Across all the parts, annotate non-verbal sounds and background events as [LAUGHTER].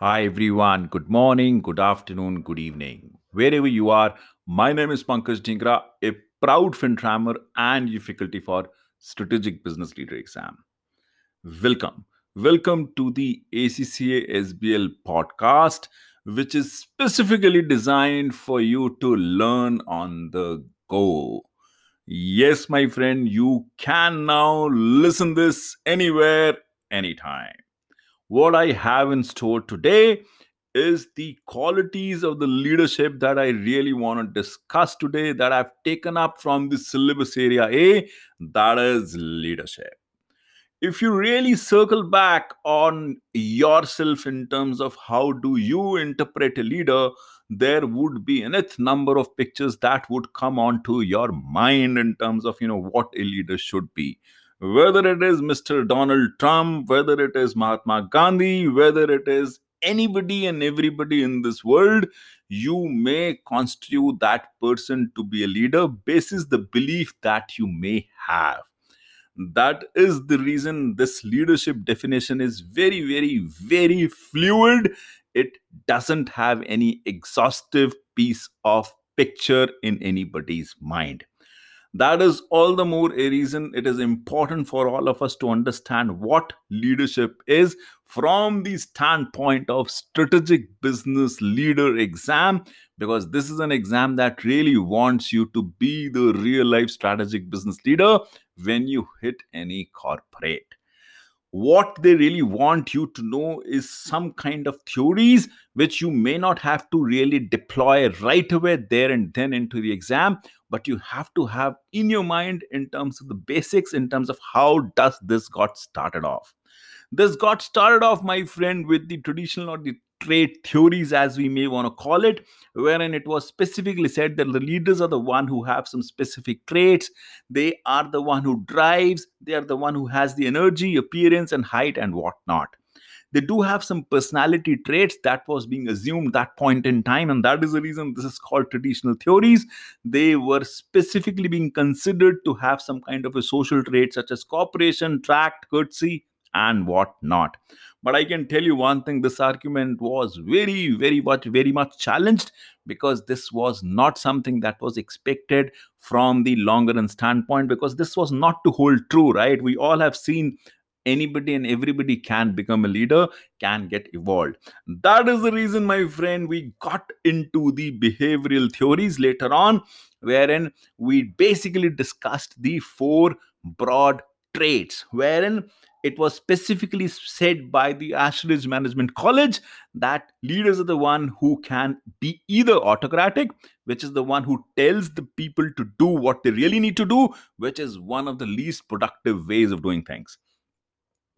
Hi, everyone. Good morning, good afternoon, good evening. Wherever you are, my name is Pankaj Dhingra, a proud FinTrammer and faculty for Strategic Business Leader exam. Welcome. Welcome to the ACCA SBL podcast, which is specifically designed for you to learn on the go. Yes, my friend, you can now listen this anywhere, anytime. What I have in store today is the qualities of the leadership that I really want to discuss today that I've taken up from the syllabus area A, that is leadership. If you really circle back on yourself in terms of how do you interpret a leader, there would be an ith number of pictures that would come onto your mind in terms of you know what a leader should be whether it is Mr. Donald Trump, whether it is Mahatma Gandhi, whether it is anybody and everybody in this world, you may constitute that person to be a leader basis the belief that you may have. That is the reason this leadership definition is very, very, very fluid. It doesn't have any exhaustive piece of picture in anybody's mind that is all the more a reason it is important for all of us to understand what leadership is from the standpoint of strategic business leader exam because this is an exam that really wants you to be the real life strategic business leader when you hit any corporate what they really want you to know is some kind of theories which you may not have to really deploy right away there and then into the exam but you have to have in your mind in terms of the basics in terms of how does this got started off. This got started off my friend with the traditional or the trait theories as we may want to call it wherein it was specifically said that the leaders are the one who have some specific traits. They are the one who drives. They are the one who has the energy appearance and height and whatnot. They do have some personality traits that was being assumed that point in time and that is the reason this is called traditional theories. They were specifically being considered to have some kind of a social trait such as cooperation tract courtesy and whatnot but I can tell you one thing this argument was very, very much, very much challenged because this was not something that was expected from the longer run standpoint because this was not to hold true, right? We all have seen anybody and everybody can become a leader can get evolved that is the reason my friend we got into the behavioral theories later on wherein we basically discussed the four broad traits wherein it was specifically said by the Ashridge Management College that leaders are the one who can be either autocratic, which is the one who tells the people to do what they really need to do, which is one of the least productive ways of doing things.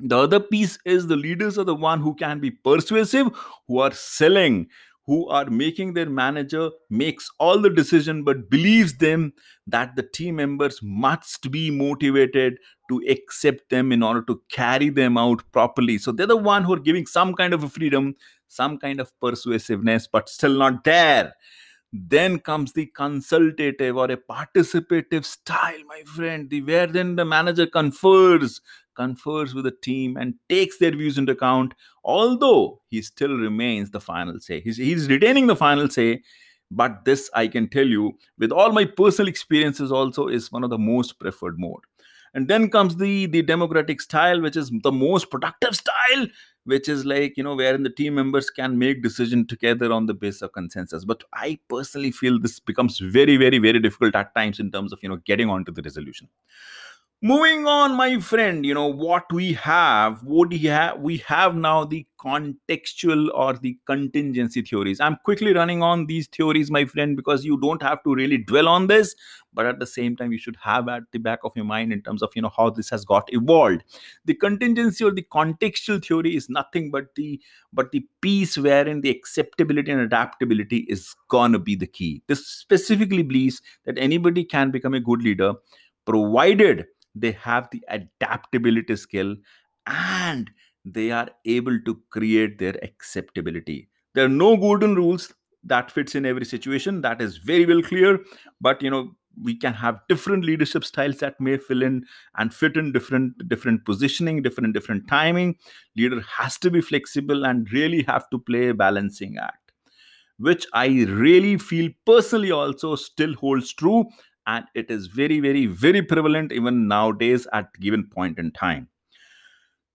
The other piece is the leaders are the one who can be persuasive, who are selling, who are making their manager makes all the decision but believes them that the team members must be motivated to accept them in order to carry them out properly. So they're the one who are giving some kind of a freedom some kind of persuasiveness but still not there then comes the consultative or a participative style my friend the where then the manager confers confers with the team and takes their views into account, although he still remains the final say. He's, he's retaining the final say, but this I can tell you with all my personal experiences also is one of the most preferred mode. And then comes the the democratic style, which is the most productive style, which is like you know wherein the team members can make decision together on the basis of consensus. But I personally feel this becomes very, very, very difficult at times in terms of you know getting onto the resolution moving on my friend you know what we have what we have we have now the contextual or the contingency theories. I'm quickly running on these theories my friend because you don't have to really dwell on this but at the same time you should have at the back of your mind in terms of you know how this has got evolved. The contingency or the contextual theory is nothing but the but the piece wherein the acceptability and adaptability is gonna be the key. This specifically believes that anybody can become a good leader provided they have the adaptability skill and they are able to create their acceptability. There are no golden rules that fits in every situation. That is very well clear. But you know we can have different leadership styles that may fill in and fit in different different positioning different different timing. Leader has to be flexible and really have to play a balancing act which i really feel personally also still holds true and it is very very very prevalent even nowadays at given point in time.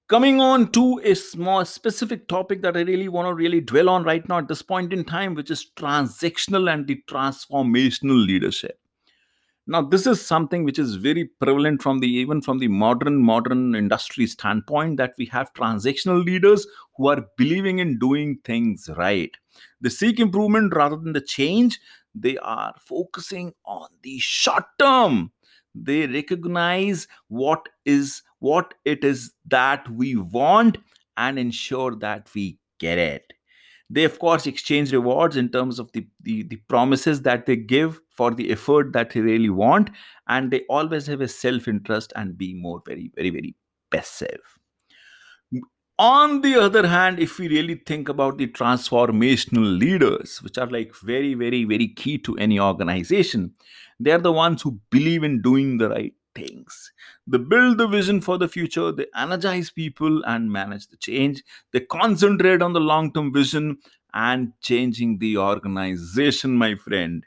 Coming on to a small specific topic that i really want to really dwell on right now at this point in time which is transactional and the transformational leadership. Now this is something which is very prevalent from the even from the modern modern industry standpoint that we have transactional leaders who are believing in doing things right. They seek improvement rather than the change they are focusing on the short term. They recognize what is what it is that we want and ensure that we get it. They of course exchange rewards in terms of the, the, the promises that they give for the effort that they really want and they always have a self-interest and be more very very very passive on the other hand if we really think about the transformational leaders which are like very very very key to any organization they're the ones who believe in doing the right things. They build the vision for the future, they energize people and manage the change. They concentrate on the long term vision and changing the organization, my friend.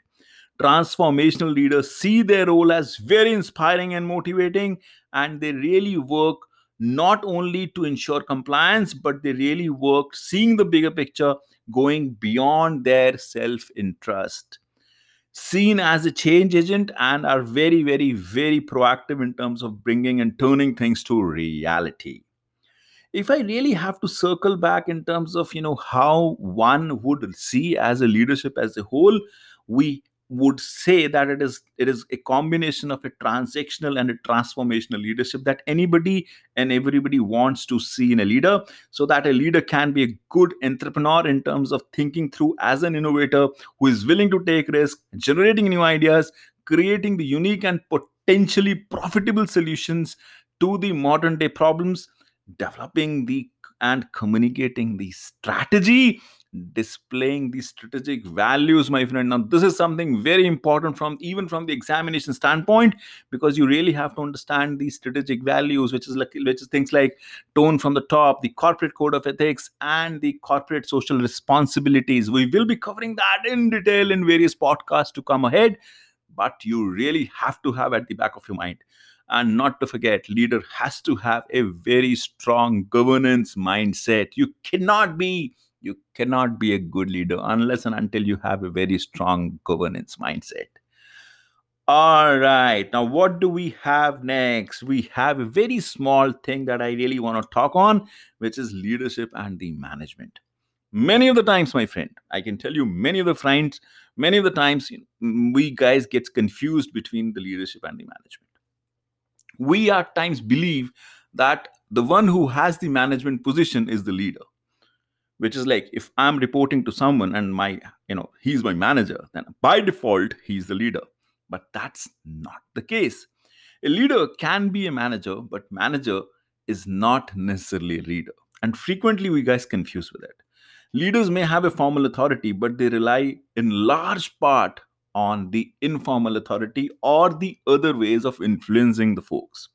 Transformational leaders see their role as very inspiring and motivating, and they really work not only to ensure compliance, but they really work seeing the bigger picture, going beyond their self interest seen as a change agent and are very, very, very proactive in terms of bringing and turning things to reality. If I really have to circle back in terms of you know how one would see as a leadership as a whole, we would say that it is it is a combination of a transactional and a transformational leadership that anybody and everybody wants to see in a leader so that a leader can be a good entrepreneur in terms of thinking through as an innovator who is willing to take risk generating new ideas creating the unique and potentially profitable solutions to the modern day problems developing the and communicating the strategy displaying the strategic values my friend. Now this is something very important from even from the examination standpoint because you really have to understand these strategic values which is like which is things like tone from the top the corporate code of ethics and the corporate social responsibilities. We will be covering that in detail in various podcasts to come ahead but you really have to have at the back of your mind. And not to forget leader has to have a very strong governance mindset. You cannot be you cannot be a good leader unless and until you have a very strong governance mindset. All right, now what do we have next? We have a very small thing that I really want to talk on, which is leadership and the management. Many of the times, my friend, I can tell you many of the friends, many of the times we guys get confused between the leadership and the management. We at times believe that the one who has the management position is the leader which is like if i'm reporting to someone and my you know he's my manager then by default he's the leader. But that's not the case. A leader can be a manager but manager is not necessarily a leader. And frequently we guys confuse with it. Leaders may have a formal authority but they rely in large part on the informal authority or the other ways of influencing the folks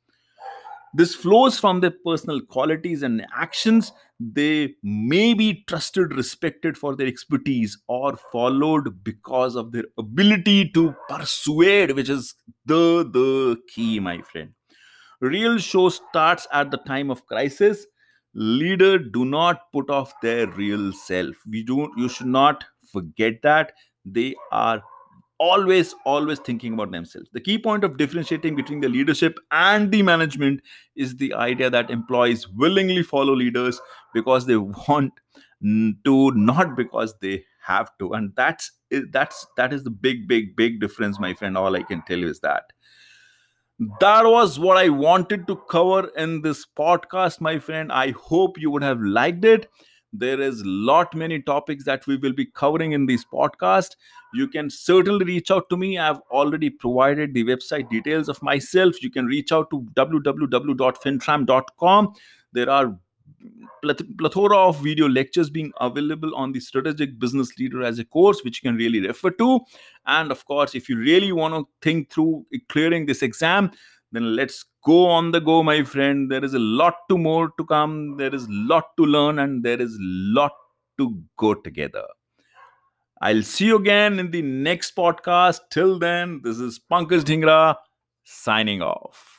this flows from their personal qualities and actions. They may be trusted, respected for their expertise, or followed because of their ability to persuade, which is the, the key, my friend. Real show starts at the time of crisis. Leader do not put off their real self. We do you should not forget that they are always always thinking about themselves. The key point of differentiating between the leadership and the management is the idea that employees willingly follow leaders because they [LAUGHS] want to not because they have to. And that's that's that is the big big big difference my friend. All i can tell you is that. That was what i wanted to cover in this podcast my friend. I hope you would have liked it there is lot many topics that we will be covering in this podcast. You can certainly reach out to me. I've already provided the website details of myself. You can reach out to www.fintram.com there are plethora of video lectures being available on the strategic business leader as a course which you can really refer to. And of course if you really want to think through clearing this exam then let's go on the go my friend. There is a lot to more to come. There is lot to learn and there is lot to go together. I'll see you again in the next podcast. Till then this is pankaj dhingra signing off